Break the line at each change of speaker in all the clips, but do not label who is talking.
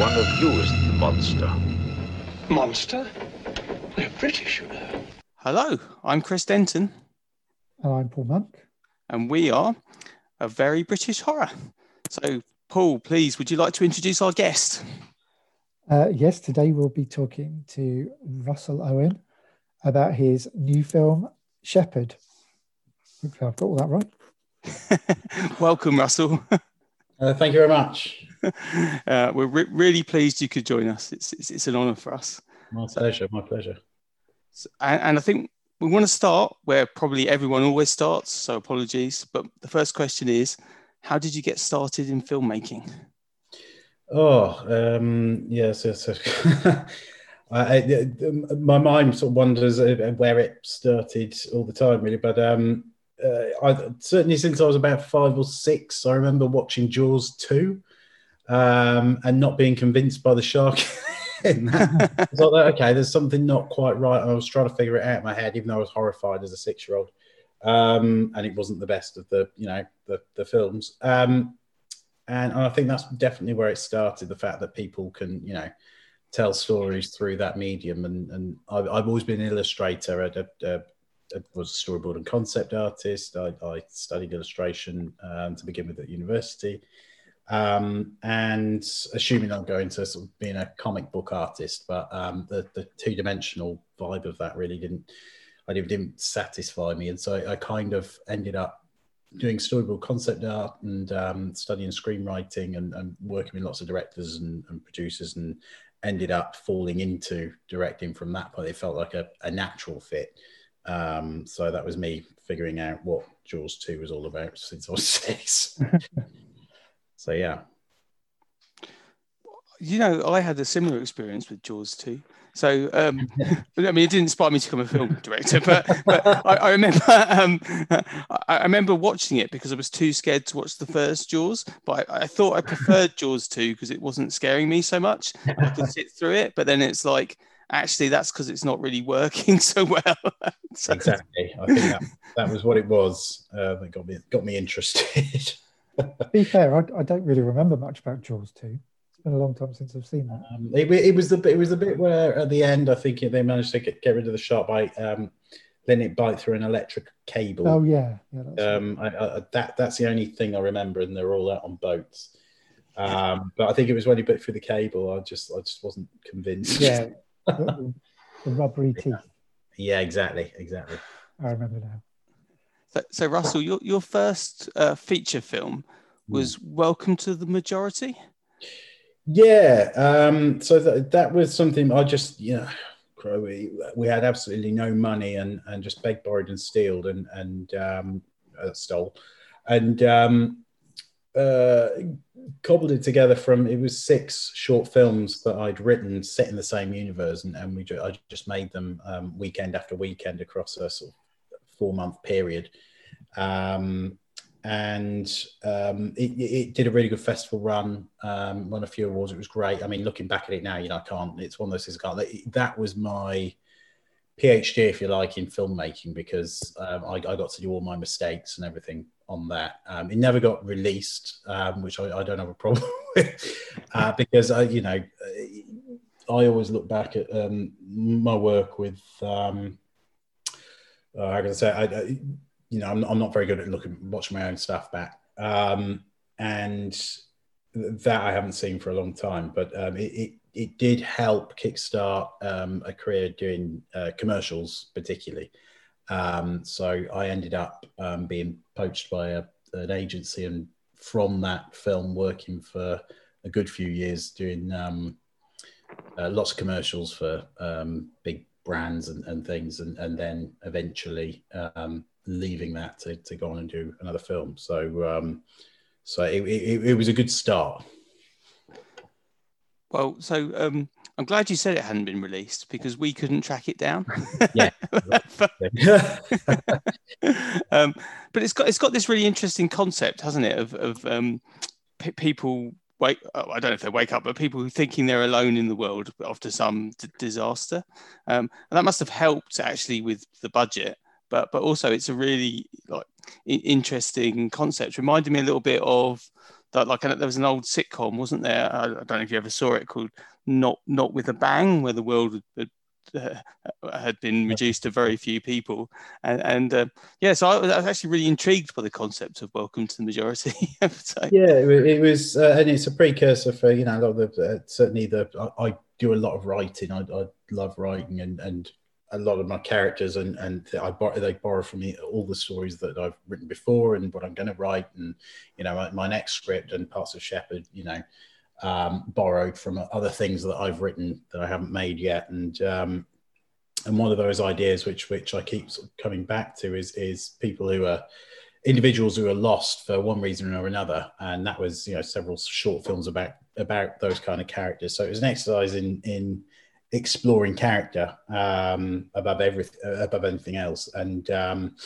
one of you is the monster.
Monster? They're British, you know.
Hello, I'm Chris Denton,
And I'm Paul Monk.
and we are a very British horror. So, Paul, please, would you like to introduce our guest?
Uh, yes, today we'll be talking to Russell Owen about his new film, Shepherd. Hopefully, I've got all that right.
Welcome, Russell.
Uh, thank you very much.
Uh, we're re- really pleased you could join us. It's, it's, it's an honour for us.
My pleasure. My pleasure.
So- and, and I think we want to start where probably everyone always starts, so apologies. But the first question is how did you get started in filmmaking?
Oh, um, yes, yes. yes. I, I- my mind sort of wonders where it started all the time, really. But um, uh, I, certainly since I was about five or six, I remember watching Jaws 2 um, and not being convinced by the shark. okay, there's something not quite right. I was trying to figure it out in my head, even though I was horrified as a six year old. Um, and it wasn't the best of the, you know, the, the films. Um, and I think that's definitely where it started. The fact that people can, you know, tell stories through that medium. And, and I've, I've always been an illustrator. I, I, I was a storyboard and concept artist. I, I studied illustration um, to begin with at university. Um, and assuming I'm going to sort of being a comic book artist, but um, the, the two dimensional vibe of that really didn't, I didn't, satisfy me. And so I, I kind of ended up doing storyboard concept art and um, studying screenwriting and, and working with lots of directors and, and producers and ended up falling into directing from that point. It felt like a, a natural fit. Um, so that was me figuring out what Jaws 2 was all about since I was six. so yeah.
You know, I had a similar experience with Jaws 2. So, um, I mean, it didn't inspire me to become a film director, but, but I, I remember um, I, remember watching it because I was too scared to watch the first Jaws. But I, I thought I preferred Jaws two because it wasn't scaring me so much. I could sit through it. But then it's like, actually, that's because it's not really working so well. So-
exactly. I think that, that was what it was uh, that got me got me interested.
To be fair, I, I don't really remember much about Jaws 2. It's been a long time since I've seen that.
um, it, it was the bit- it was the bit where at the end I think they managed to get, get rid of the shark by um, letting it bite through an electric cable.
Oh, yeah. yeah that's.
Um, I, I, that that's the only thing I remember, and they're all out on boats. Um, but I think it was when he bit through the cable. I just I just wasn't convinced.
yeah. the, the- the rubbery teeth.
yeah, exactly, exactly.
I remember now.
So, Russell, your, your first uh, feature film was Welcome to the Majority.
Yeah, um, so that that was something I just you know we, we had absolutely no money and and just begged, borrowed, and stealed and and um, uh, stole, and um, uh, cobbled it together from it was six short films that I'd written set in the same universe, and, and we ju- I just made them um, weekend after weekend across a sort of four month period. Um, and um, it, it did a really good festival run, um, won a few awards. It was great. I mean, looking back at it now, you know, I can't. It's one of those things. I can't. That, that was my PhD, if you like, in filmmaking because um, I, I got to do all my mistakes and everything on that. Um, it never got released, um, which I, I don't have a problem with uh, because I, you know, I always look back at um, my work with. Uh, how can I say? I, I, you know, I'm, I'm not very good at looking, watching my own stuff back. Um, and that I haven't seen for a long time, but um, it, it, it did help kickstart um, a career doing uh, commercials, particularly. Um, so I ended up um, being poached by a, an agency, and from that film, working for a good few years doing um, uh, lots of commercials for um, big brands and, and things, and, and then eventually um, leaving that to, to go on and do another film. So, um, so it, it, it was a good start.
Well, so um, I'm glad you said it hadn't been released because we couldn't track it down.
Yeah.
um, but it's got it's got this really interesting concept, hasn't it? Of of um, p- people wake. oh, I don't know if they wake up, but people thinking they're alone in the world after some d- disaster, um, and that must have helped actually with the budget. But but also it's a really like interesting concept. Reminded me a little bit of that like there was an old sitcom, wasn't there? I, I don't know if you ever saw it called "Not Not with a Bang," where the world had, uh, had been reduced to very few people, and, and uh, yeah, so I was, I was, actually really intrigued by the concept of "Welcome to the Majority."
so, yeah, it, was, uh, and it's a precursor for you know a lot of the, uh, certainly the I, I, do a lot of writing. I, I love writing, and and a lot of my characters and and I borrow, they borrow from me all the stories that I've written before and what I'm going to write and you know my, my, next script and parts of Shepherd you know um, borrowed from other things that I've written that I haven't made yet. And um, and one of those ideas which which I keep sort of coming back to is is people who are individuals who are lost for one reason or another. And that was you know several short films about about those kind of characters. So it was an exercise in in exploring character um, above everything above anything else. And um,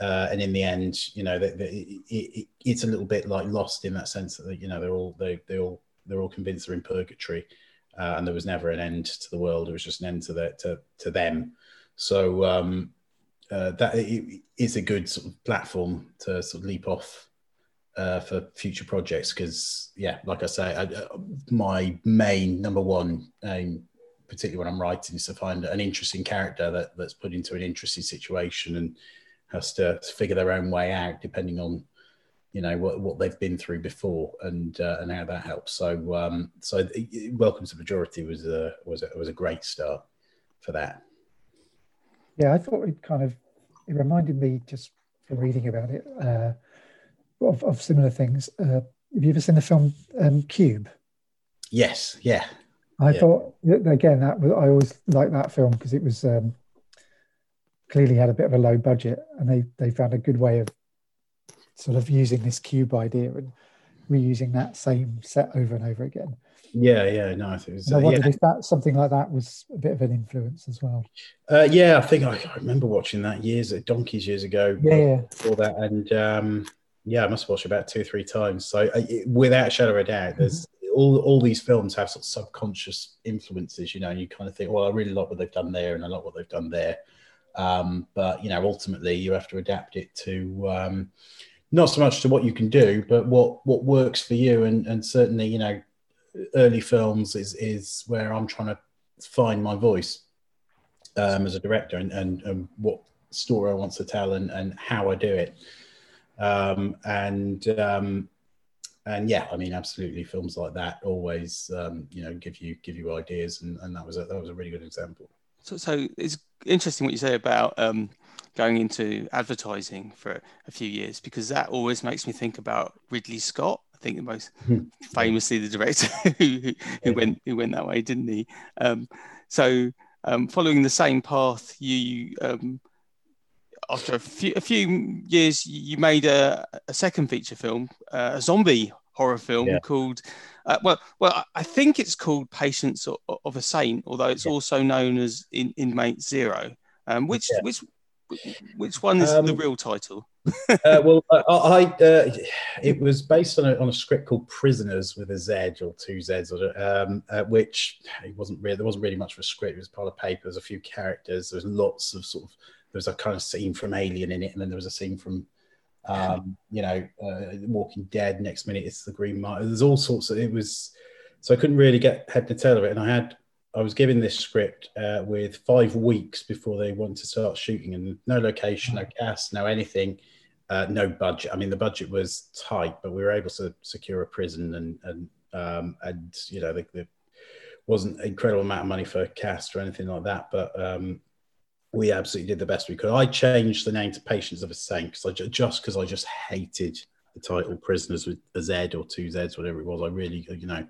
uh, and in the end you know the, the, it, it, it's a little bit like lost in that sense that you know they're all they, they all they're all convinced they're in purgatory uh, and there was never an end to the world. It was just an end to the, to, to them. So um, uh, that it, it's a good sort of platform to sort of leap off uh, for future projects because yeah like i say I, uh, my main number one aim particularly when I'm writing, is to find an interesting character that, that's put into an interesting situation and has to figure their own way out depending on you know what, what they've been through before and uh, and how that helps. So um, so Welcome to the Majority was a was a, was a great start for that.
Yeah, I thought it kind of it reminded me just from reading about it uh, of, of similar things. Uh, have you ever seen the film um, Cube?
Yes, yeah,
I yeah. thought again that was, I always liked that film because it was um, clearly had a bit of a low budget, and they they found a good way of sort of using this cube idea and reusing that same set over and over again.
Yeah, yeah, no, I think.
I wondered yeah. if that something like that was a bit of an influence as well.
Uh, yeah, I think I, I, remember watching that years at Donkeys years ago.
Yeah,
before that, and um, yeah, I must have watched about two or three times. So, uh, without a shadow of a doubt, there's all all these films have sort of subconscious influences, you know, and you kind of think, well, I really like what they've done there, and I like what they've done there. Um, but you know, ultimately, you have to adapt it to um, not so much to what you can do, but what what works for you. And and certainly, you know, early films is is where I'm trying to find my voice um, as a director and, and and what story I want to tell and and how I do it. Um, and um, and yeah, I mean, absolutely, films like that always, um, you know, give you give you ideas, and, and that was a, that was a really good example.
So, so it's interesting what you say about um, going into advertising for a few years because that always makes me think about Ridley Scott. I think the most hmm. famously the director who, who, went who went that way, didn't he? Um, so, um, following the same path, you um, after a few, a few years, you made a, a second feature film, uh, a zombie horror film yeah. called, uh, well, well, I think it's called Patience of a Saint, although it's yeah. also known as In, Inmate Zero. Um, which yeah. which which one is um, the real title?
uh, well, I, I uh, it was based on a, on a script called Prisoners with a Z or two Zs, or, um, uh, which it wasn't really there wasn't really much of a script. It was part of paper. There's a few characters. There's lots of sort of there was a kind of scene from Alien in it, and then there was a scene from um, you know uh, Walking Dead. Next minute, it's the Green Mile. There's all sorts of. It was so I couldn't really get head to tail of it, and I had I was given this script uh, with five weeks before they wanted to start shooting, and no location, no cast, no anything, uh, no budget. I mean, the budget was tight, but we were able to secure a prison, and and um, and you know, there wasn't an incredible amount of money for cast or anything like that, but um, we absolutely did the best we could. I changed the name to Patience of a Saint because I just because I just hated the title Prisoners with a Z or two Zs, whatever it was. I really, you know,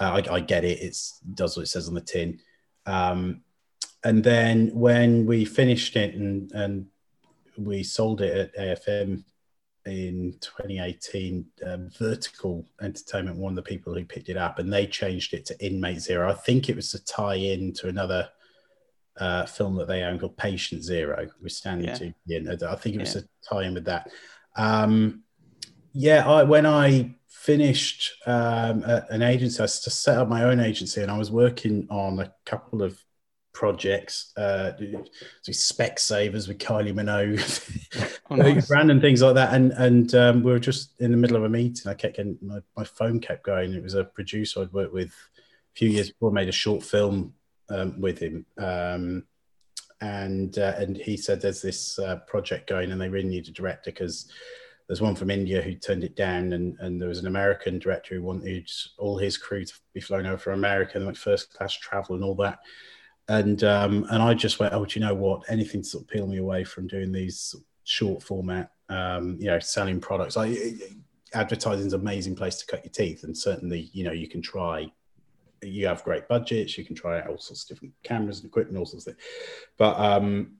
uh, I, I, get it. It does what it says on the tin. Um, and then when we finished it and and we sold it at AFM in 2018, um, Vertical Entertainment, one of the people who picked it up, and they changed it to Inmate Zero. I think it was to tie in to another uh, film that they own called Patient Zero with Stanley yeah. Tucci. I think it was yeah. a tie-in with that. Um, yeah, I, when I finished um, an agency, I set up my own agency, and I was working on a couple of projects, uh, so Specsavers with Kylie Minogue,
Oh, nice.
random things like that. And and um, we were just in the middle of a meeting. I kept getting my, my phone kept going. It was a producer I'd worked with a few years before. Made a short film um, with him, um, and uh, and he said there's this uh, project going, and they really need a director because there's one from India who turned it down, and, and there was an American director who wanted all his crew to be flown over from America, and like first class travel and all that. And um, and I just went, oh, do you know what? Anything to sort of peel me away from doing these short format, um, you know, selling products. Advertising is an amazing place to cut your teeth, and certainly, you know, you can try. You have great budgets. You can try out all sorts of different cameras and equipment, all sorts of things. But um,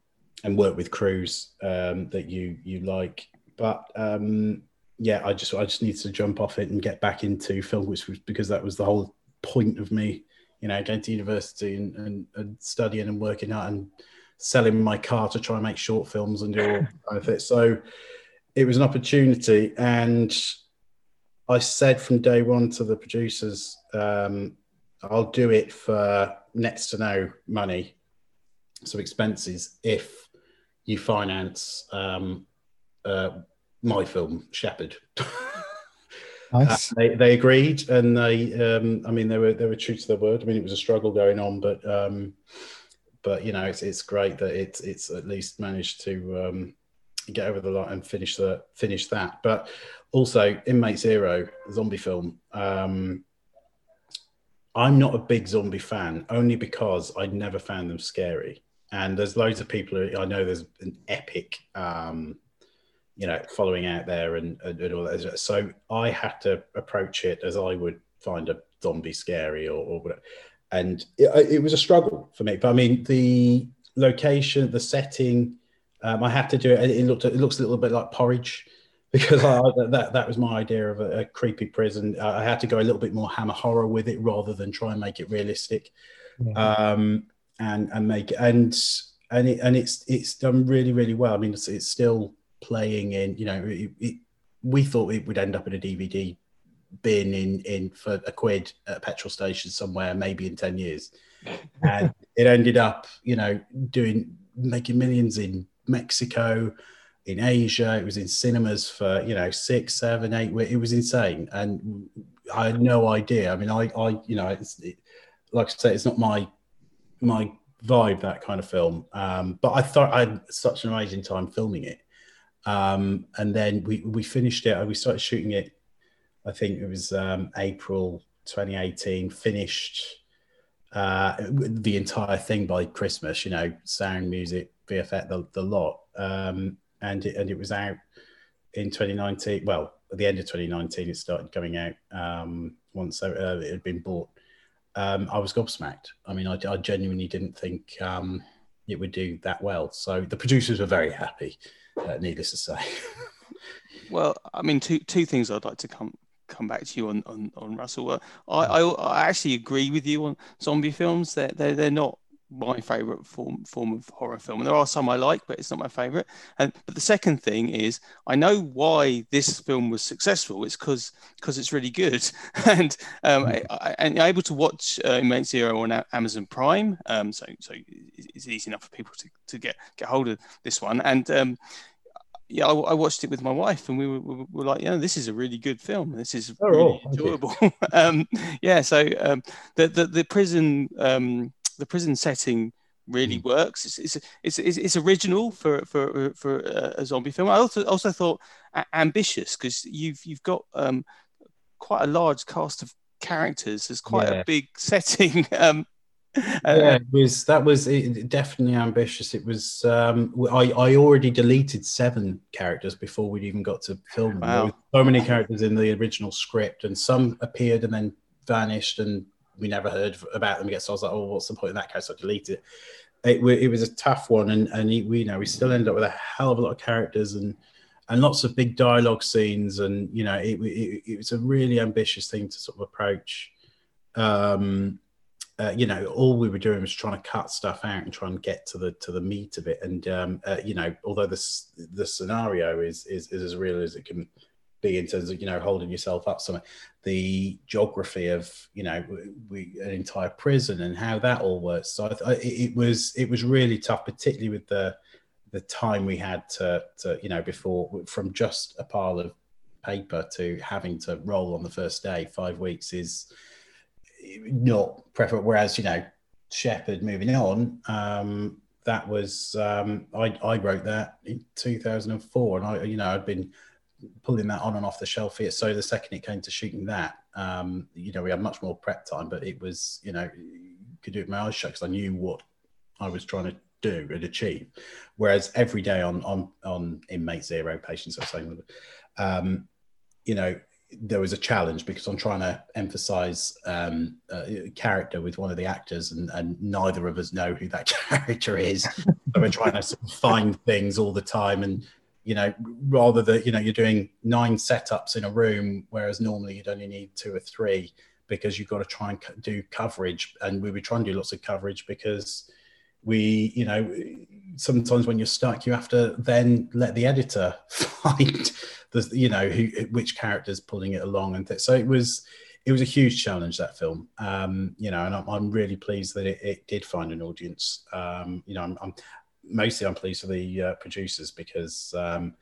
and work with crews um, that you you like but um, yeah, I just I just need to jump off it and get back into film, which was because that was the whole point of me, you know, going to university and, and, and studying and working out and selling my car to try and make short films and do all kind of it. So it was an opportunity, and I said from day one to the producers, um, I'll do it for next to no money, so expenses if you finance um, uh, my film Shepherd.
Nice.
Uh, they, they agreed, and they, um, I mean, they were they were true to their word. I mean, it was a struggle going on, but um, but you know, it's it's great that it's it's at least managed to um, get over the line and finish the finish that. But also, Inmate Zero, zombie film. Um, I'm not a big zombie fan, only because I never found them scary. And there's loads of people. Who, I know there's an epic um, you know, following out there and, and, and all that. So I had to approach it as I would find a zombie scary or, or whatever. And it, it was a struggle for me. But I mean, the location, the setting, um, I had to do it. It looked, it looks a little bit like porridge because I, that that was my idea of a, a, creepy prison. I had to go a little bit more hammer horror with it rather than try and make it realistic, yeah. um, and and make and and it and it's it's done really really well. I mean, it's, it's still playing in you know it, it, we thought it would end up in a dvd bin in in for a quid at a petrol station somewhere maybe in 10 years. And it ended up you know doing making millions in mexico in asia. It was in cinemas for you know six seven eight it was insane. And i had no idea. I mean i i you know it's it, like i say it's not my my vibe that kind of film. Um but i thought i had such an amazing time filming it um, and then we, we finished it. We started shooting it, I think it was um, April 2018, finished uh, the entire thing by Christmas, you know, sound, music, VFX, the, the lot. Um, and, it, and it was out in 2019. Well, at the end of 2019, it started coming out um, once uh, it had been bought. Um, I was gobsmacked. I mean, I, I genuinely didn't think um, it would do that well. So the producers were very happy uh, needless to say.
well, I mean, two two things I'd like to come come back to you on on, on Russell. I, I, I actually agree with you on zombie films. They're they're, they're not my favorite form form of horror film. And there are some I like, but it's not my favorite. And but the second thing is, I know why this film was successful. It's because because it's really good, and um, I, I, and you're able to watch uh, Inmate Zero on Amazon Prime. Um, so so it's easy enough for people to, to get get hold of this one. And um, yeah, I, I, watched it with my wife, and we were, we were like, yeah, this is a really good film. This is oh, really enjoyable. um, yeah, so um, the, the the prison um, the prison setting really mm. works. It's, it's it's, it's it's original for for for a zombie film. I also also thought ambitious because you've you've got um, quite a large cast of characters. There's quite yeah. a big setting. um,
yeah, it was that was definitely ambitious. It was um, I I already deleted seven characters before we'd even got to film. Wow. so many characters in the original script, and some appeared and then vanished, and we never heard about them again. So I was like, oh, what's the point in that case? I deleted it. It, it was a tough one, and and we you know we still ended up with a hell of a lot of characters and and lots of big dialogue scenes, and you know it it, it was a really ambitious thing to sort of approach. Um, uh, you know, all we were doing was trying to cut stuff out and try and get to the to the meat of it. And um, uh, you know, although this the scenario is, is is as real as it can be in terms of you know holding yourself up somewhere the geography of you know we, an entire prison and how that all works. So I, it was it was really tough particularly with the the time we had to to you know before from just a pile of paper to having to roll on the first day five weeks is not preferable. Whereas you know shepherd moving on um that was um i i wrote that in 2004 and i you know i'd been pulling that on and off the shelf here. So the second it came to shooting that, um, you know, we had much more prep time, but it was, you know, could do it my eyes shut because I knew what I was trying to do and achieve. Whereas every day on on on inmate zero patience, I was saying, um, you know, there was a challenge because I'm trying to emphasize um, character with one of the actors, and, and, neither of us know who that character is. so we're trying to sort of find things all the time and you know, rather that, you know, you're doing nine setups in a room, whereas normally you'd only need two or three because you've got to try and do coverage. And we were trying to do lots of coverage because we, you know, sometimes when you're stuck, you have to then let the editor find the, you know, who, which character's pulling it along. And th- so it was, it was a huge challenge that film, um, you know, and I'm, I'm really pleased that it, it, did find an audience. Um, you know, I'm, I'm, mostly I'm pleased for the uh, producers because um,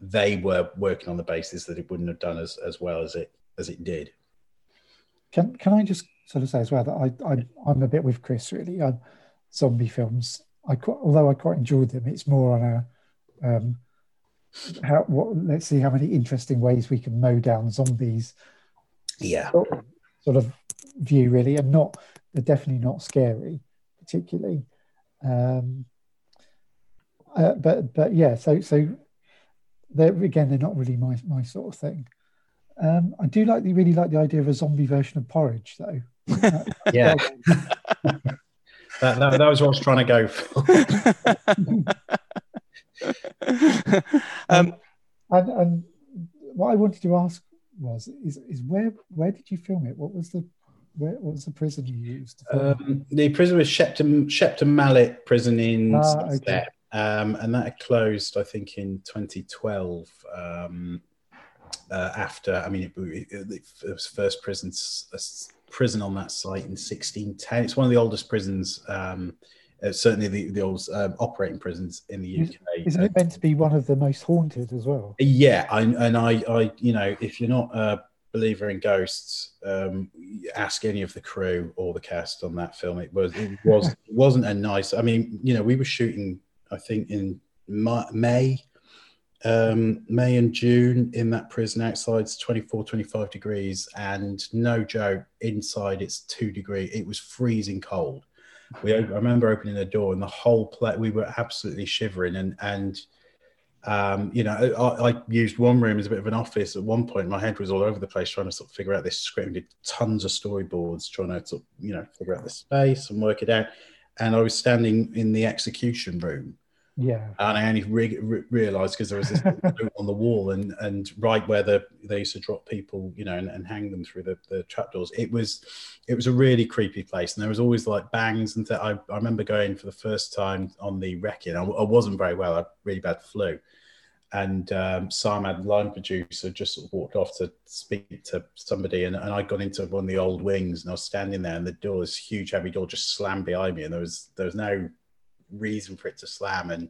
they were working on the basis that it wouldn't have done as, as well as it as it did.
Can can I just sort of say as well that I, I am a bit with Chris really. I, zombie films, I quite, although I quite enjoyed them, it's more on a um, how what let's see how many interesting ways we can mow down zombies.
Yeah,
sort of, sort of view really, and not they're definitely not scary particularly. Um, uh, but but yeah, so so they're again they're not really my my sort of thing. Um, I do like the really like the idea of a zombie version of porridge though.
yeah. that, that, that, was what I was trying to go for.
um, and, and what I wanted to ask was is is where where did you film it? What was the where what was the prison you used?
Um, the prison was Shepton Shepton Mallet prison in
ah, okay.
Um, and that closed, I think, in 2012. Um, uh, after, I mean, it, it, it was first prison prison on that site in 1610. It's one of the oldest prisons, um, uh, certainly the, the oldest um, operating prisons in the UK.
Isn't it meant to be one of the most haunted as well?
Yeah, I, and I, I, you know, if you're not a believer in ghosts, um, ask any of the crew or the cast on that film. It was, it was, it wasn't a nice. I mean, you know, we were shooting I think in May, um, May and June in that prison outside it's 24, 25 degrees, and no joke, inside it's two degrees. It was freezing cold. We, I remember opening the door and the whole place, we were absolutely shivering. And, and um, you know, I, I, used one room as a bit of an office at one point. My head was all over the place trying to sort of figure out this script. did tons of storyboards, trying to sort of, you know, figure out the space and work it out and I was standing in the execution room.
Yeah.
And I only re- re- realized because there was this on the wall and and right where the they used to drop people, you know, and, and hang them through the, the trapdoors. It was it was a really creepy place. And there was always like bangs and th- I, I remember going for the first time on the wrecking. I, I wasn't very well. I had really bad flu and um, Samad, line producer, just sort of walked off to speak to somebody, and, and I got into one of the old wings, and I was standing there, and the door, this huge heavy door, just slammed behind me, and there was there was no reason for it to slam, and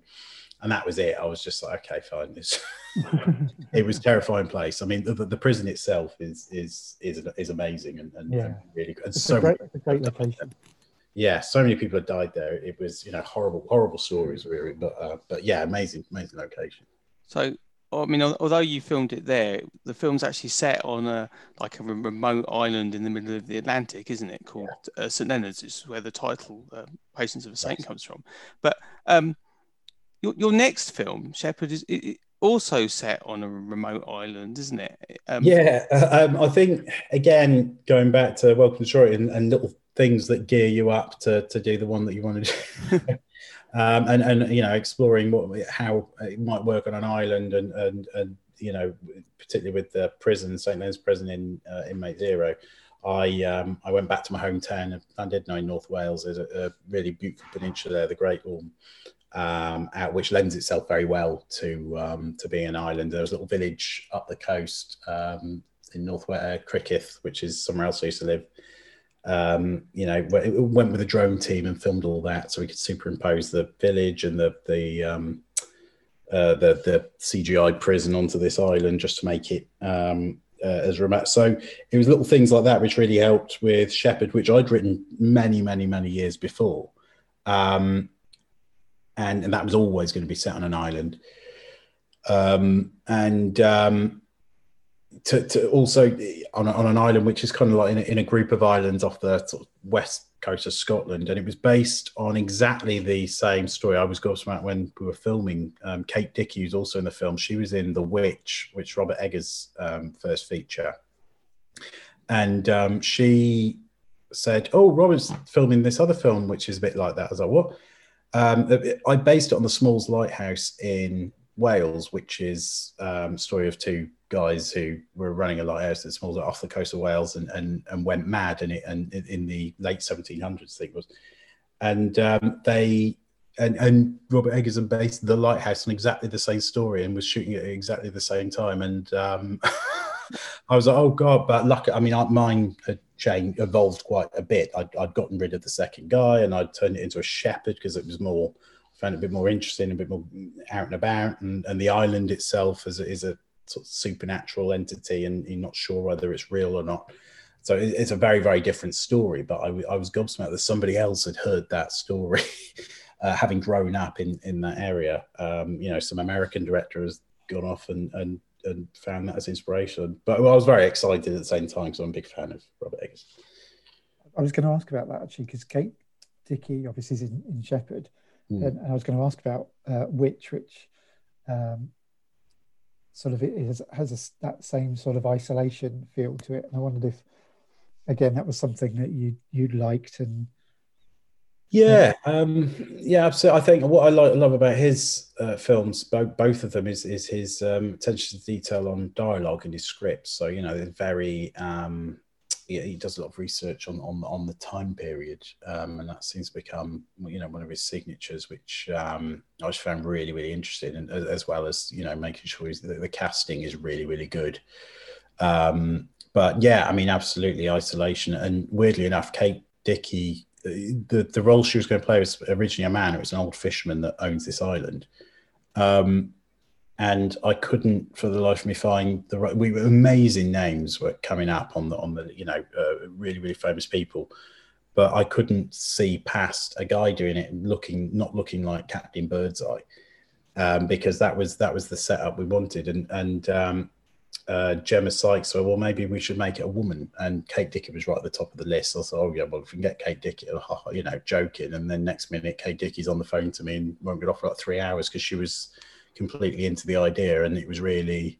and that was it. I was just like, okay, fine. It's, it was terrifying place. I mean, the, the, prison itself is is is is amazing and, and,
yeah.
really good. And
it's
so
great, great location.
Yeah, so many people have died there. It was you know horrible horrible stories really, but uh, but yeah, amazing amazing location.
So, I mean, although you filmed it there, the film's actually set on a like a remote island in the middle of the Atlantic, isn't it? Called yeah. uh, St Leonard's, is where the title uh, "Patience of a Saint" comes from. But um, your your next film, Shepherd, is it, also set on a remote island, isn't it?
Um, yeah, uh, um, I think again going back to Welcome to Detroit and, and, little things that gear you up to to do the one that you want to do. um, and and you know exploring what how it might work on an island and and and you know particularly with the prison St Leonard's prison in uh, inmate zero. I um, I went back to my hometown of Llandudno in North Wales. There's a, a really beautiful peninsula there, the Great Orme, um, out, which lends itself very well to um, to being an island. There was a little village up the coast um, in North Wales, Criccieth, which is somewhere else I used to live. Um, you know, it went with a drone team and filmed all that, so we could superimpose the village and the the um, uh, the the CGI prison onto this island just to make it um, uh, as remote. So it was little things like that which really helped with Shepherd, which I'd written many, many, many years before, um, and and that was always going to be set on an island. Um, and um, to, to also on, a, on an island which is kind of like in a, in a group of islands off the sort of west coast of Scotland, and it was based on exactly the same story. I was going gobsmacked when we were filming. Um, Kate Dickie, who's also in the film, she was in The Witch, which Robert Eggers' um, first feature, and um, she said, "Oh, Robert's filming this other film, which is a bit like that." As I was like, "What?" Um, I based it on the Smalls Lighthouse in Wales, which is um, story of two guys who were running a lighthouse at Smalls off the coast of Wales and and, and went mad in it and in the late 1700s, I think it was, and um, they and and Robert Eggers based the lighthouse on exactly the same story and was shooting it at exactly the same time, and um, I was like, oh god, but luck. I mean, mine had changed, evolved quite a bit. I'd, I'd gotten rid of the second guy and I'd turned it into a shepherd because it was more found it a bit more interesting, a bit more out and about, and, and the island itself is, is a sort of supernatural entity, and you're not sure whether it's real or not. So it's a very, very different story. But I, I was gobsmacked that somebody else had heard that story, uh, having grown up in in that area. Um, you know, some American director has gone off and and and found that as inspiration. But I was very excited at the same time because I'm a big fan of Robert Eggers.
I was going to ask about that actually because Kate Dickie obviously is in, in Shepherd Mm. And, and, I was going to ask about uh, Witch, which um, sort of is, has a, that same sort of isolation feel to it. And I wondered if, again, that was something that you you liked and.
Yeah, um, yeah, absolutely. I think what I like, love about his uh, films, both both of them, is is his um, attention to detail on dialogue and his scripts. So you know, they're very um, he, he, does a lot of research on on, on the time period, um, and that seems to become you know one of his signatures, which um, I just found really really interesting, and as well as you know making sure the, the casting is really really good. Um, but yeah, I mean, absolutely isolation, and weirdly enough, Kate Dickie, the the role she was going to play was originally a man. It was an old fisherman that owns this island. Um, and I couldn't for the life of me find the right. We were amazing names were coming up on the on the you know uh, really really famous people, but I couldn't see past a guy doing it looking not looking like Captain Birdseye, um, because that was that was the setup we wanted, and and um, uh, Gemma Sykes. So well, maybe we should make it a woman. And Kate Dickie was right at the top of the list. I thought, oh yeah, well if we can get Kate Dickie, you know, joking, and then next minute Kate Dickie's on the phone to me and won't get off for like three hours because she was completely into the idea, and it was really,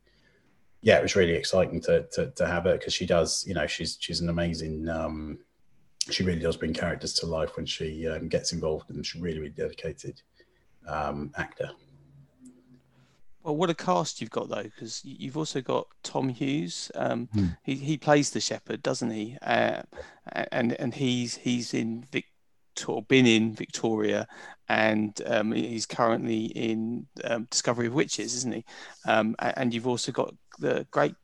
yeah, it was really exciting to to, to have her because she does, you know, she's she's an amazing. Um, she really does bring characters to life when she um, gets involved, and she's really really dedicated um, actor.
Well, what a cast you've got though, because you've also got Tom Hughes. Um, hmm. He he plays the shepherd, doesn't he? Uh, and and he's he's in Vic, or been in Victoria, and um, he's currently in um, Discovery of Witches, isn't he? Um, and you've also got the great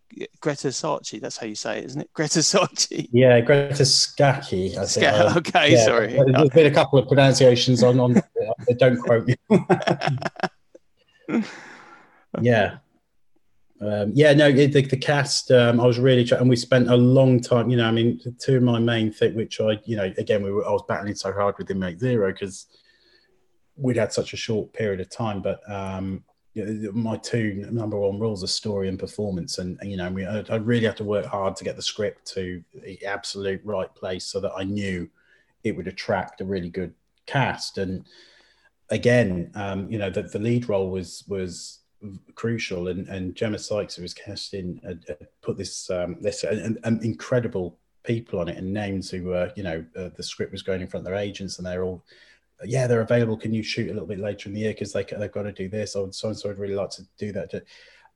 Greta Sarchi. That's how you say it, isn't it? Greta Sarchi.
Yeah, Greta Scacchi. I think.
Sc- okay, yeah, sorry.
There's been a couple of pronunciations on on. don't quote me. yeah. Um, yeah, no, the, the cast. Um, I was really, and we spent a long time. You know, I mean, two of my main thing, which I, you know, again, we were, I was battling so hard with Inmate Zero because we'd had such a short period of time. But um, my two number one rules are story and performance, and, you know, I, I, really had to work hard to get the script to the absolute right place so that I knew it would attract a really good cast. And again, um, you know, the, the lead role was was crucial. And, and Gemma Sykes, who was cast in, uh, put this um, this and, incredible people on it and names who were, you know, uh, the script was going in front of their agents and they're all, yeah, they're available. Can you shoot a little bit later in the year because they they've got to do this? Oh, so and so would really like to do that.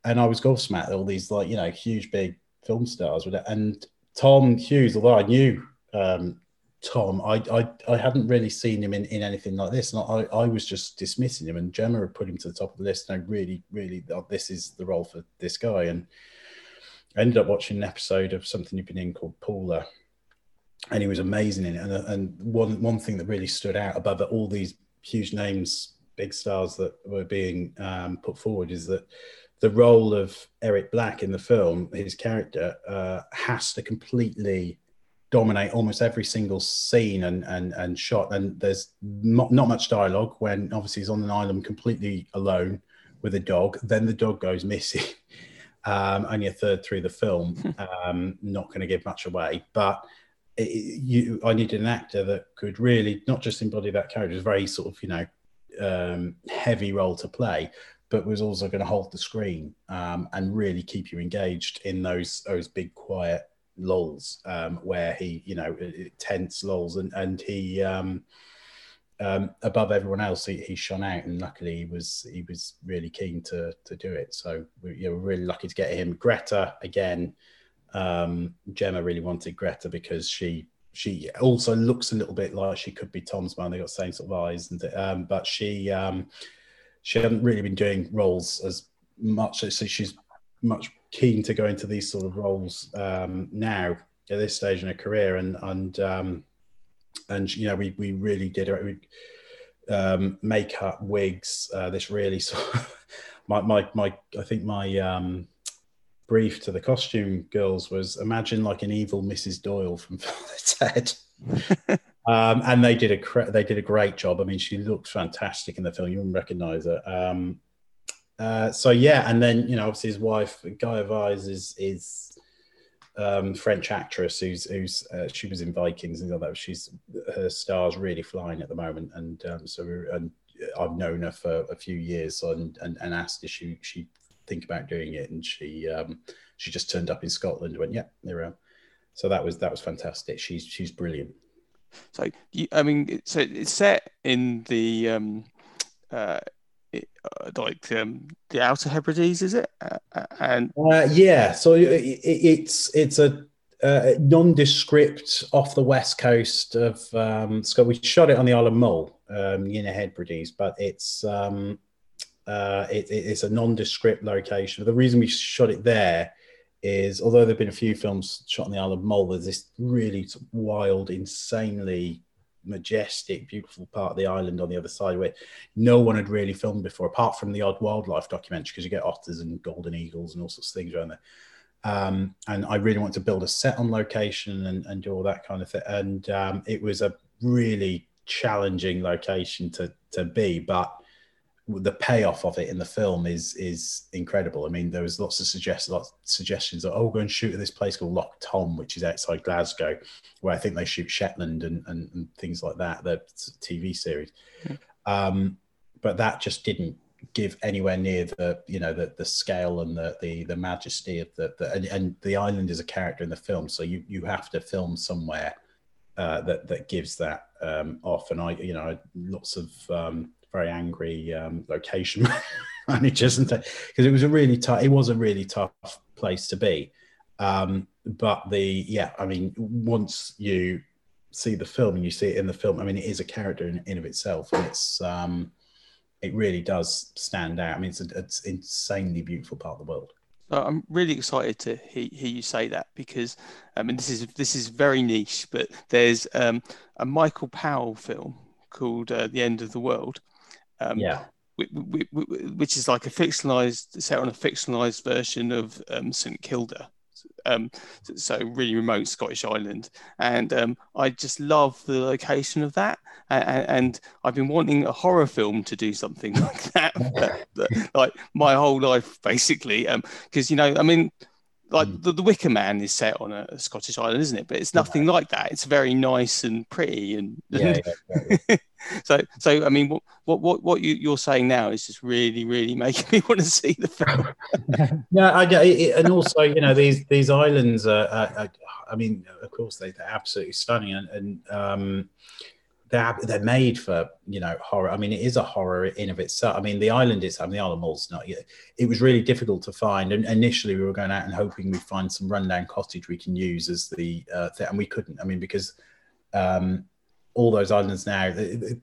And I was gobsmacked all these like you know huge big film stars with it. And Tom Hughes, although I knew um, Tom, I, I I hadn't really seen him in, in anything like this, and I, I was just dismissing him. And Gemma had put him to the top of the list, and I really, really, oh, this is the role for this guy. And I ended up watching an episode of something you've been in called Paula, and he was amazing in it. And, and one one thing that really stood out above all these huge names, big stars that were being um, put forward, is that the role of Eric Black in the film, his character, uh, has to completely dominate almost every single scene and and and shot. And there's not, not much dialogue when obviously he's on an island completely alone with a dog. Then the dog goes missing. Um, only a third through the film. Um, not going to give much away, but it, you, I needed an actor that could really not just embody that character. It's very sort of you know um, heavy role to play, but was also going to hold the screen um, and really keep you engaged in those those big quiet lulls um, where he, you know, tense lulls, and and he um, um, above everyone else, he, he shone out, and luckily he was he was really keen to to do it. So we, you know, we're really lucky to get him. Greta again, um, Gemma really wanted Greta because she she also looks a little bit like she could be Tom's mum. They got the same sort of eyes, and um, but she um, she hadn't really been doing roles as much. So she's much keen to go into these sort of roles um, now at this stage in her career, and and um, and you know we we really did. We, um, makeup, wigs. Uh, this really sort of my my my. I think my um, brief to the costume girls was imagine like an evil Mrs. Doyle from Father Ted. um, and they did a they did a great job. I mean, she looked fantastic in the film. You wouldn't recognize her. Um, uh, so yeah, and then you know, obviously his wife Gaia Weiss is is um, French actress who's who's uh, she was in Vikings and all that. She's her star's really flying at the moment, and um, so and I've known her for a few years, and and, and asked if she she think about doing it, and she um, she just turned up in Scotland. and Went yeah, there we are. So that was that was fantastic. She's she's brilliant.
So you, I mean, so it's set in the um, uh, uh, like um, the Outer Hebrides, is it? Uh, uh and
uh, yeah, so it, it's it's a uh, nondescript off the west coast of um, Scotland. We shot it on the Isle of Mull, um, in the Hebrides, but it's um, uh, it, it's a nondescript location. The reason we shot it there is, although there've been a few films shot on the Isle of Mull, there's this really wild, insanely majestic, beautiful part of the island on the other side where no one had really filmed before, apart from the odd wildlife documentary, because you get otters and golden eagles and all sorts of things around there. Um, and I really wanted to build a set on location and, and do all that kind of thing. And um, it was a really challenging location to to be, but the payoff of it in the film is is incredible. I mean, there was lots of suggestions, lots of suggestions that oh, go and shoot at this place called Loch Thom, which is outside Glasgow, where I think they shoot Shetland and and, and things like that. The TV series, mm. um, but that just didn't give anywhere near the you know the the scale and the the, the majesty of the, the and, and, the island is a character in the film, so you you have to film somewhere uh, that that gives that um, off. And I you know lots of um, very angry um, location managers and because it was a really tough it was a really tough place to be. Um, but the yeah i mean once you see the film and you see it in the film i mean it is a character in, in of itself and it's um, it really does stand out. I mean it's an insanely beautiful part of the world.
I'm really excited to hear, hear, you say that because I mean this is this is very niche, but there's um, a Michael Powell film called uh, The Edge of the World,
um, yeah.
Which is like a fictionalized, set on a fictionalized version of um, St Kilda. Um, so really remote Scottish island, and um, I just love the location of that. And, and, I've been wanting a horror film to do something like that, like my whole life, basically. Because um, you know, I mean, like mm. the, the Wicker Man is set on a, a, Scottish island, isn't it? But it's nothing yeah. like that. It's very nice and pretty, and,
yeah, yeah,
so so. I mean, what what what you, you're saying now is just really really making me want to see the film.
yeah, I, it, and also you know these these islands are, are, are, I mean, of course they, they're absolutely stunning, and, and um, they're they're made for you know horror. I mean, it is a horror in of itself. I mean, the island is. I mean, the Isle of Mull's not yet. It was really difficult to find, and initially we were going out and hoping we'd find some rundown cottage we can use as the uh, thing, and we couldn't. I mean, because um, all those islands now,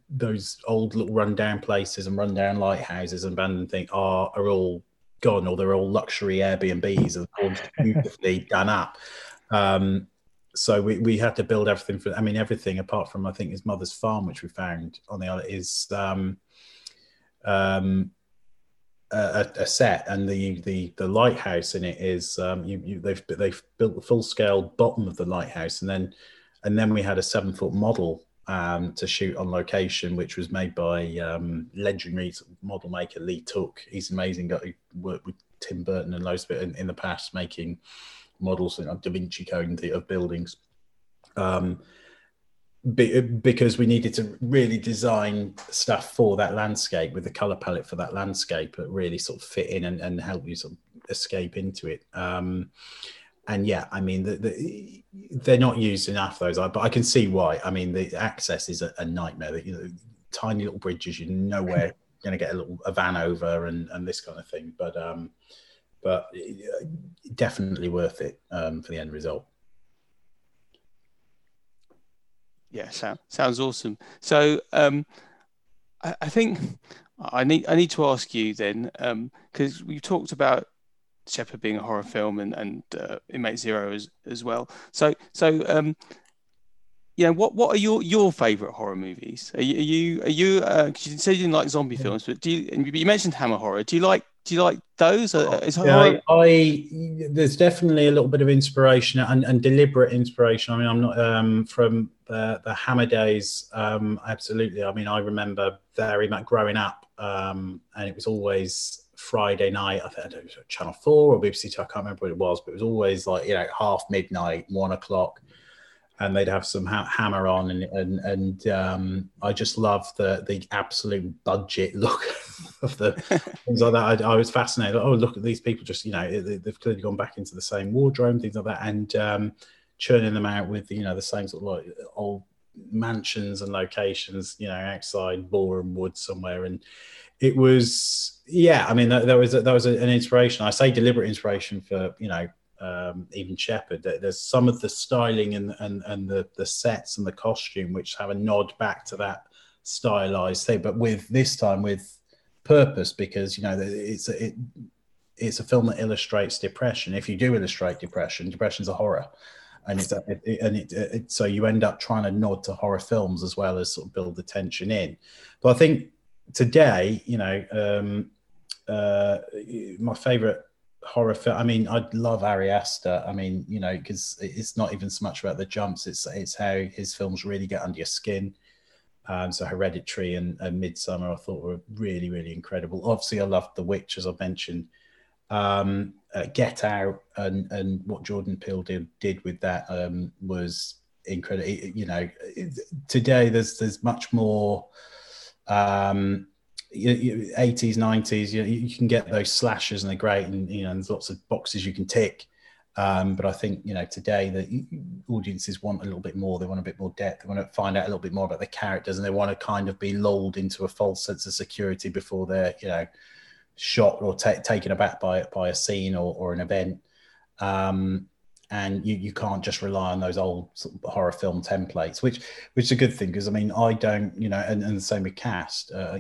those old little rundown places and rundown lighthouses and abandoned things are, are all gone, or they're all luxury Airbnbs and all beautifully done up. Um, so we, we had to build everything for, I mean, everything apart from, I think, his mother's farm, which we found on the island, is um, um, a, a, set. And the, the, the lighthouse in it is, um, you, you, they've, they've built the full scale bottom of the lighthouse. And then, and then we had a seven foot model um, to shoot on location, which was made by um, legendary model maker Leigh Took. He's amazing. Got worked with Tim Burton and loads of it in, in the past, making models and Da Vinci Code of buildings. Um, be, because we needed to really design stuff for that landscape with the color palette for that landscape that really sort of fit in and, and help you sort of escape into it. Um, and yeah, I mean, the, the, they're not used enough those, but I can see why. I mean, the access is a, a nightmare. That you know, tiny little bridges, you're nowhere going to get a little a van over and and this kind of thing. But um, but definitely worth it um, for the end result.
Yeah, sound, sounds awesome. So um, I, I think I need I need to ask you then because um, we've talked about Shepherd being a horror film and and uh, Inmate Zero as as well. So so um, you know what what are your your favorite horror movies? Are you are you, are you uh, you said you didn't like zombie films, but do you you mentioned Hammer horror? Do you like do you like those? Uh,
yeah, I, I, there's definitely a little bit of inspiration and, and deliberate inspiration. I mean, I'm not um, from the, the Hammer days. Um, absolutely. I mean, I remember very much growing up, um, and it was always Friday night. I think it was Channel Four or BBC Two. I can't remember what it was, but it was always like you know half midnight, one o'clock, and they'd have some ha- hammer on, and and and um, I just love the the absolute budget look of the things like that. I, I, was fascinated. Oh, look at these people! Just you know, they, have clearly gone back into the same wardrobe, things like that, and um, churning them out with you know the same sort of like old mansions and locations, you know, outside Boreham Wood somewhere, and it was yeah i mean that, that was a, there was an inspiration i say deliberate inspiration for you know um, even Shepherd. there's some of the styling and and, and the, the sets and the costume which have a nod back to that stylized thing but with this time with purpose because you know it's a, it, it's a film that illustrates depression if you do illustrate depression depression's a horror and it's and it, it, so you end up trying to nod to horror films as well as sort of build the tension in but i think today, you know, um, uh, my favorite horror film. I mean, I love Ari Aster. I mean, you know, because it's not even so much about the jumps; it's it's how his films really get under your skin. Um, so Hereditary and, and Midsommar, I thought were really, really incredible. Obviously, I loved The Witch, as I mentioned. Um, uh, Get Out and and what Jordan Peele did did with that um, was incredible. You know, today there's there's much more um, 80s, 90s, you, know, you, can get those slashes and they're great, and you know, there's lots of boxes you can tick. Um, but I think you know today the audiences want a little bit more. They want a bit more depth. They want to find out a little bit more about the characters, and they want to kind of be lulled into a false sense of security before they're you know shot or t- taken aback by by a scene or, or an event. Um, and you, you can't just rely on those old sort of horror film templates, which which is a good thing because I mean I don't you know and, and the same with cast. Uh,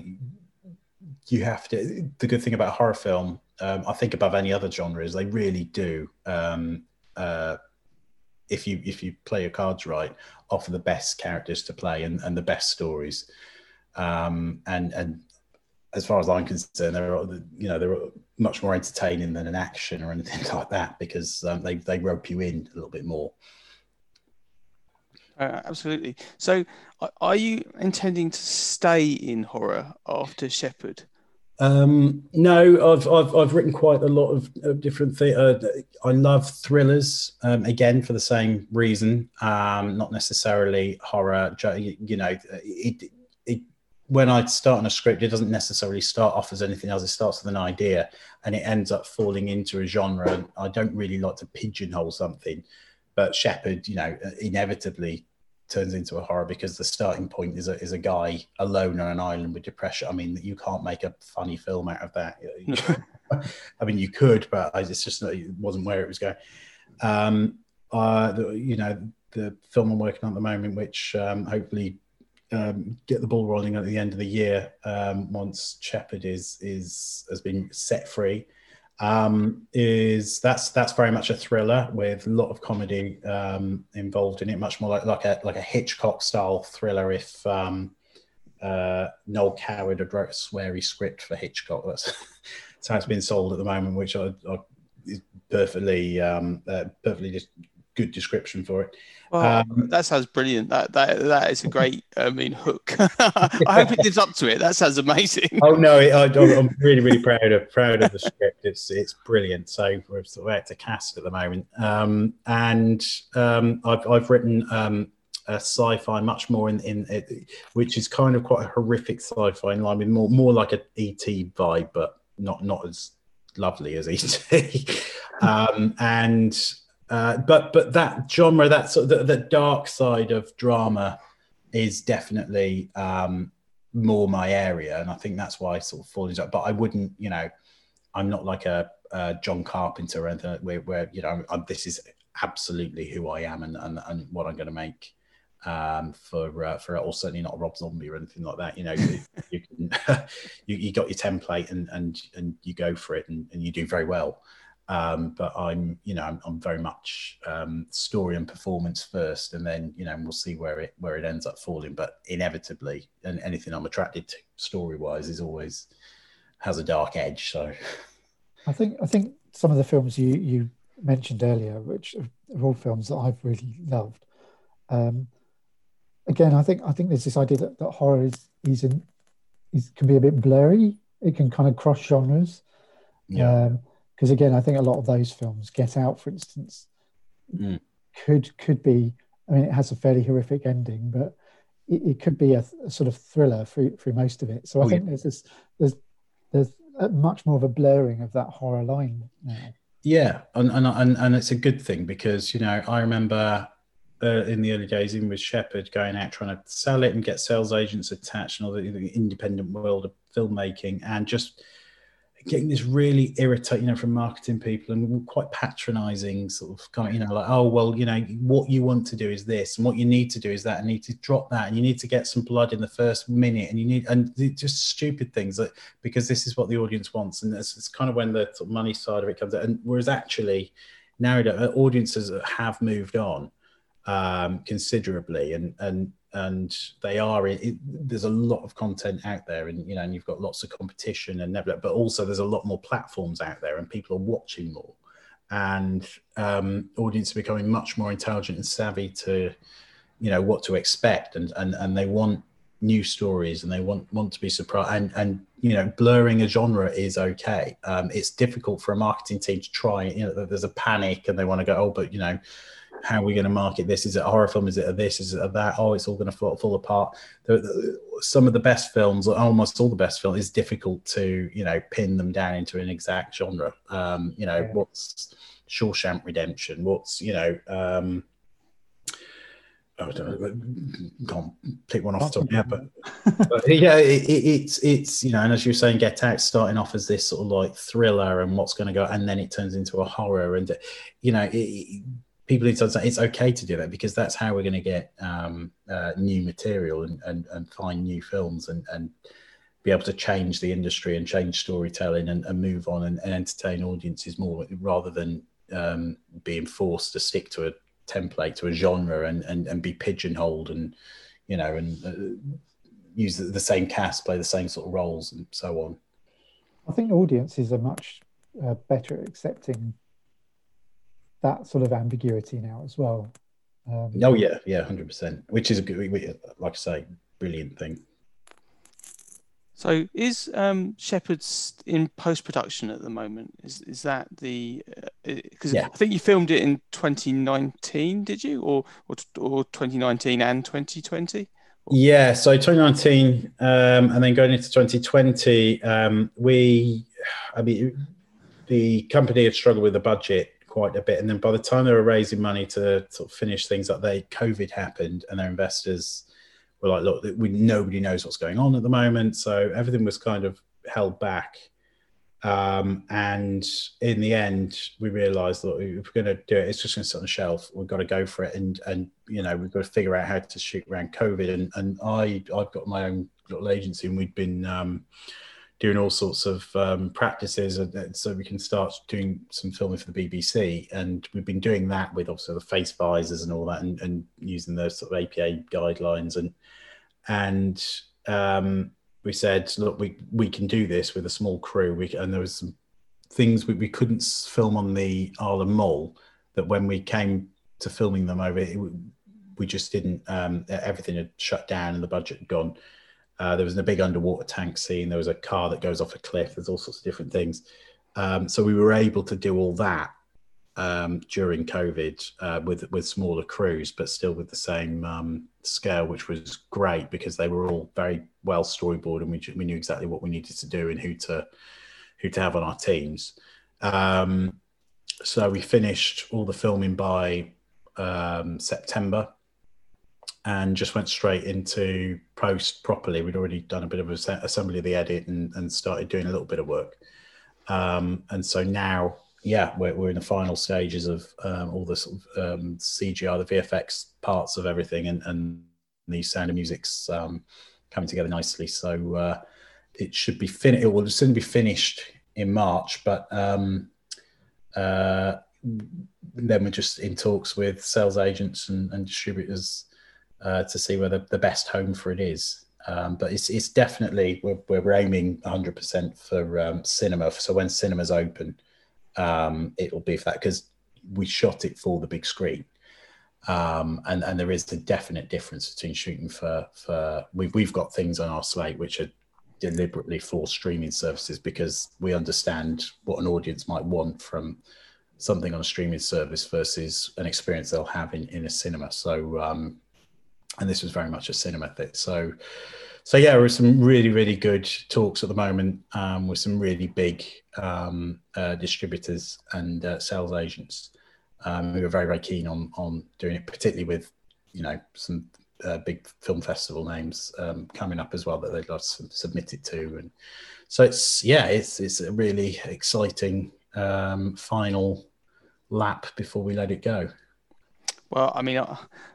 you have to. The good thing about horror film, um, I think above any other genre, is they really do. Um, uh, if you if you play your cards right, offer the best characters to play and, and the best stories. Um, and and as far as I'm concerned, they're you know they're much more entertaining than an action or anything like that because um, they they rope you in a little bit more.
Uh, absolutely. So, are you intending to stay in horror after Shepherd?
Um, no, I've, I've I've written quite a lot of, of different things. Uh, I love thrillers um, again for the same reason. Um, not necessarily horror. You know, it, when I start on a script, it doesn't necessarily start off as anything else. It starts with an idea and it ends up falling into a genre. I don't really like to pigeonhole something, but Shepherd, you know, inevitably turns into a horror because the starting point is a, is a guy alone on an island with depression. I mean, you can't make a funny film out of that. I mean, you could, but it's just it wasn't where it was going. Um, uh, the, you know, the film I'm working on at the moment, which um, hopefully um, get the ball rolling at the end of the year um, once Shepherd is is has been set free. Um, is that's that's very much a thriller with a lot of comedy um, involved in it, much more like like a like a Hitchcock style thriller. If um, uh, Noel Coward had wrote a sweary script for Hitchcock, that's, how it's been sold at the moment, which I, I is perfectly um, uh, perfectly just good description for it.
Well,
Um,
that sounds brilliant. That that that is a great, I mean, hook. I hope it lives up to it. That sounds amazing.
Oh no, it, I, I'm really, really proud of proud of the script. It's it's brilliant. So we're sort of out to cast at the moment, um, and um, I've I've written um, a sci-fi much more in in it, which is kind of quite a horrific sci-fi in line with more more like a ET vibe, but not not as lovely as ET. um, and uh, but but that genre, that sort of the, the dark side of drama, is definitely um, more my area, and I think that's why I sort of fall into it. But I wouldn't, you know, I'm not like a, a John Carpenter or anything where, where you know I'm, this is absolutely who I am and and, and what I'm going to make um, for uh, for or certainly not Rob Zombie or anything like that. You know, you, you can you, you got your template and and and you go for it and, and you do very well. Um, but I'm, you know, I'm, I'm very much um, story and performance first, and then you know we'll see where it where it ends up falling. But inevitably, and anything I'm attracted to story wise is always has a dark edge. So
I think I think some of the films you you mentioned earlier, which are all films that I've really loved. Um, again, I think I think there's this idea that, that horror is is, in, is can be a bit blurry. It can kind of cross genres.
yeah,
Because again, I think a lot of those films, Get Out, for instance,
Mm.
could could be. I mean, it has a fairly horrific ending, but it, it could be a, a sort of thriller through through most of it. So I
Oh,
think there's this there's there's a much more of a blurring of that horror line now.
Yeah, and and and, and it's a good thing because you know I remember uh, in the early days, even with Shepherd, going out trying to sell it and get sales agents attached and all the, the independent world of filmmaking, and just getting this really irritating, you know, from marketing people and quite patronising sort of kind of, you know, like, oh well, you know, what you want to do is this, and what you need to do is that, and you need to drop that, and you need to get some blood in the first minute, and you need, and just stupid things that because this is what the audience wants, and it's, it's kind of when the sort of money side of it comes out, and whereas actually now uh, audiences have moved on um, considerably, and and and they are. It, there's a lot of content out there, and you know, and you've got lots of competition and never, but also there's a lot more platforms out there, and people are watching more, and um, audience are becoming much more intelligent and savvy to, you know, what to expect, and and and they want new stories and they want want to be surprised and and you know blurring a genre is okay um it's difficult for a marketing team to try you know there's a panic and they want to go oh but you know how are we going to market this. Is it a horror film? Is it a this? Is it a that? Oh it's all going to fall, fall apart. The, the, some of the best films almost all the best films is difficult to you know pin them down into an exact genre. Um you know
Yeah.
what's Shawshank Redemption? What's you know um I don't know, can't pick one off the top of my head, but but yeah, it, it, it's it's you know, and as you were saying, Get Out starting off as this sort of like thriller and what's going to go, and then it turns into a horror, and you know, it, people need to understand it's okay to do that because that's how we're going to get um, uh, new material and, and and find new films and and be able to change the industry and change storytelling and, and move on and, and entertain audiences more rather than um, being forced to stick to a template to a genre and and, and be pigeonholed and you know and uh, use the, same cast play the same sort of roles and so on.
I think audiences are much uh, better at accepting that sort of ambiguity now as well. Um,
oh yeah yeah 100% which is a good we- we- like i say brilliant thing
So is um, Shepherd's in post production at the moment? Is is that the because
Yeah.
I think you filmed it in 2019, did you, or or, or 2019 and 2020?
Yeah, so 2019, um, and then going into 2020, um, we, I mean, the company had struggled with the budget quite a bit, and then by the time they were raising money to sort of finish things up, they COVID happened, and their investors were like, "Look, we nobody knows what's going on at the moment," so everything was kind of held back. Um, and in the end, we realised that if we're going to do it, it's just going to sit on the shelf. We've got to go for it, and and you know we've got to figure out how to shoot around COVID. And and I I've got my own little agency, and we've been um, doing all sorts of um, practices, so we can start doing some filming for the BBC. And we've been doing that with also the face visors and all that, and, and using those sort of APA guidelines and and um, we said, look, we we can do this with a small crew. We and there was some things we, we couldn't film on the Isle of Mull that when we came to filming them over, it, we just didn't. Um, everything had shut down and the budget had gone. Uh, there was a big underwater tank scene. There was a car that goes off a cliff. There's all sorts of different things. Um, so we were able to do all that um, during COVID uh, with with smaller crews, but still with the same um, scale, which was great because they were all very well storyboard and we, we knew exactly what we needed to do and who to who to have on our teams. Um, so we finished all the filming by um, September and just went straight into post properly. We'd already done a bit of assembly of the edit and, and started doing a little bit of work. Um, and so now yeah, we're, we're in the final stages of um, all the sort of um, CGI, the VFX parts of everything, and, and the sound of music's um, coming together nicely. So uh, it should be finished. It will soon be finished in March, but um, uh, then we're just in talks with sales agents and, and distributors uh, to see where the, the, best home for it is. Um, but it's, it's definitely we're, we're aiming 100% for um, cinema. So when cinemas open, um, it'll be for that because we shot it for the big screen. Um, and, and there is a definite difference between shooting for, for we've, we've got things on our slate which are deliberately for streaming services because we understand what an audience might want from something on a streaming service versus an experience they'll have in, in a cinema. So, um, and this was very much a cinema thing. So, so yeah, there are some really, really good talks at the moment um, with some really big um, uh, distributors and uh, sales agents um, who are very, very keen on on doing it, particularly with you know some uh, big film festival names um, coming up as well that they'd like to submit it to, and so it's yeah, it's it's a really exciting um, final lap before we let it go.
Well, I mean,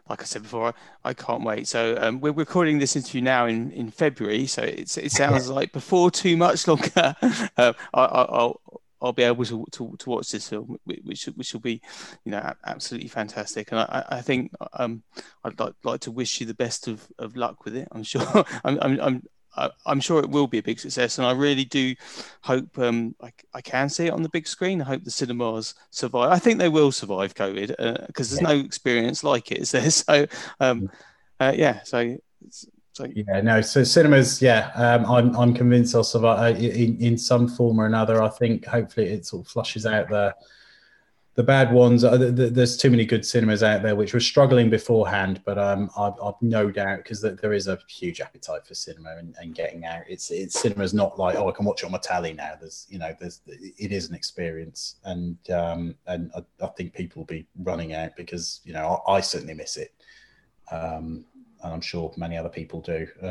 like I said before, I, I can't wait. So um, we're recording this interview now in, in February, so it sounds like before too much longer, uh, I, will I'll be able to, to, to watch this film, which which will be, you know, absolutely fantastic. And I, I think um, I'd like, like to wish you the best of, of luck with it. I'm sure I'm, I'm, I'm I, am sure it will be a big success, and I really do hope um, I, I, can see it on the big screen. I hope the cinemas survive. I think they will survive COVID because uh, there's yeah. no experience like it, is there? So, um, mm. uh, yeah. So,
so, yeah, no. So cinemas, yeah. Um, I'm I'm convinced I'll survive uh, in, in some form or another. I think hopefully it sort of flushes out the the bad ones. Uh, there's too many good cinemas out there which were struggling beforehand, but um, I've, I've no doubt because there is a huge appetite for cinema and, and, getting out. It's it's cinema's not like oh I can watch it on my tally now. There's you know there's it is an experience, and um, and I, I think people will be running out because you know I, I certainly miss it. Um, and I'm sure many other people do.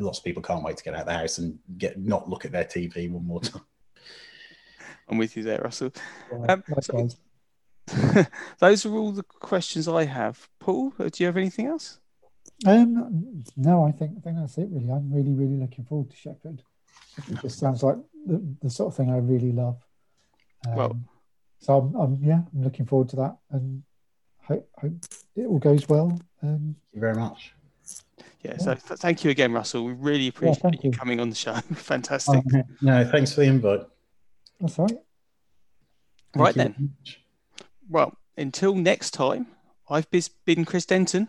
lots of people can't wait to get out of the house and get not look at their TV one more time.
I'm with you there, Russell. Yeah, um, so, Those are all the questions I have. Paul, uh, do you have anything else?
Um, no, I think I think that's it. Really, I'm really really looking forward to Shepherd. It just sounds like the, the sort of thing I really love. Um, well, so I'm, I'm, yeah, I'm looking forward to that, and hope, hope it all goes well. Um,
Thank you very much.
Yeah, yeah. so th- thank you again, Russell. We really appreciate yeah, you, you coming on the show. Fantastic.
Oh, no, thanks for the invite.
That's right.
Right then. Well, until next time, I've been Chris Denton.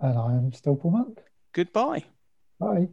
And I am still Paul Monk.
Goodbye.
Bye.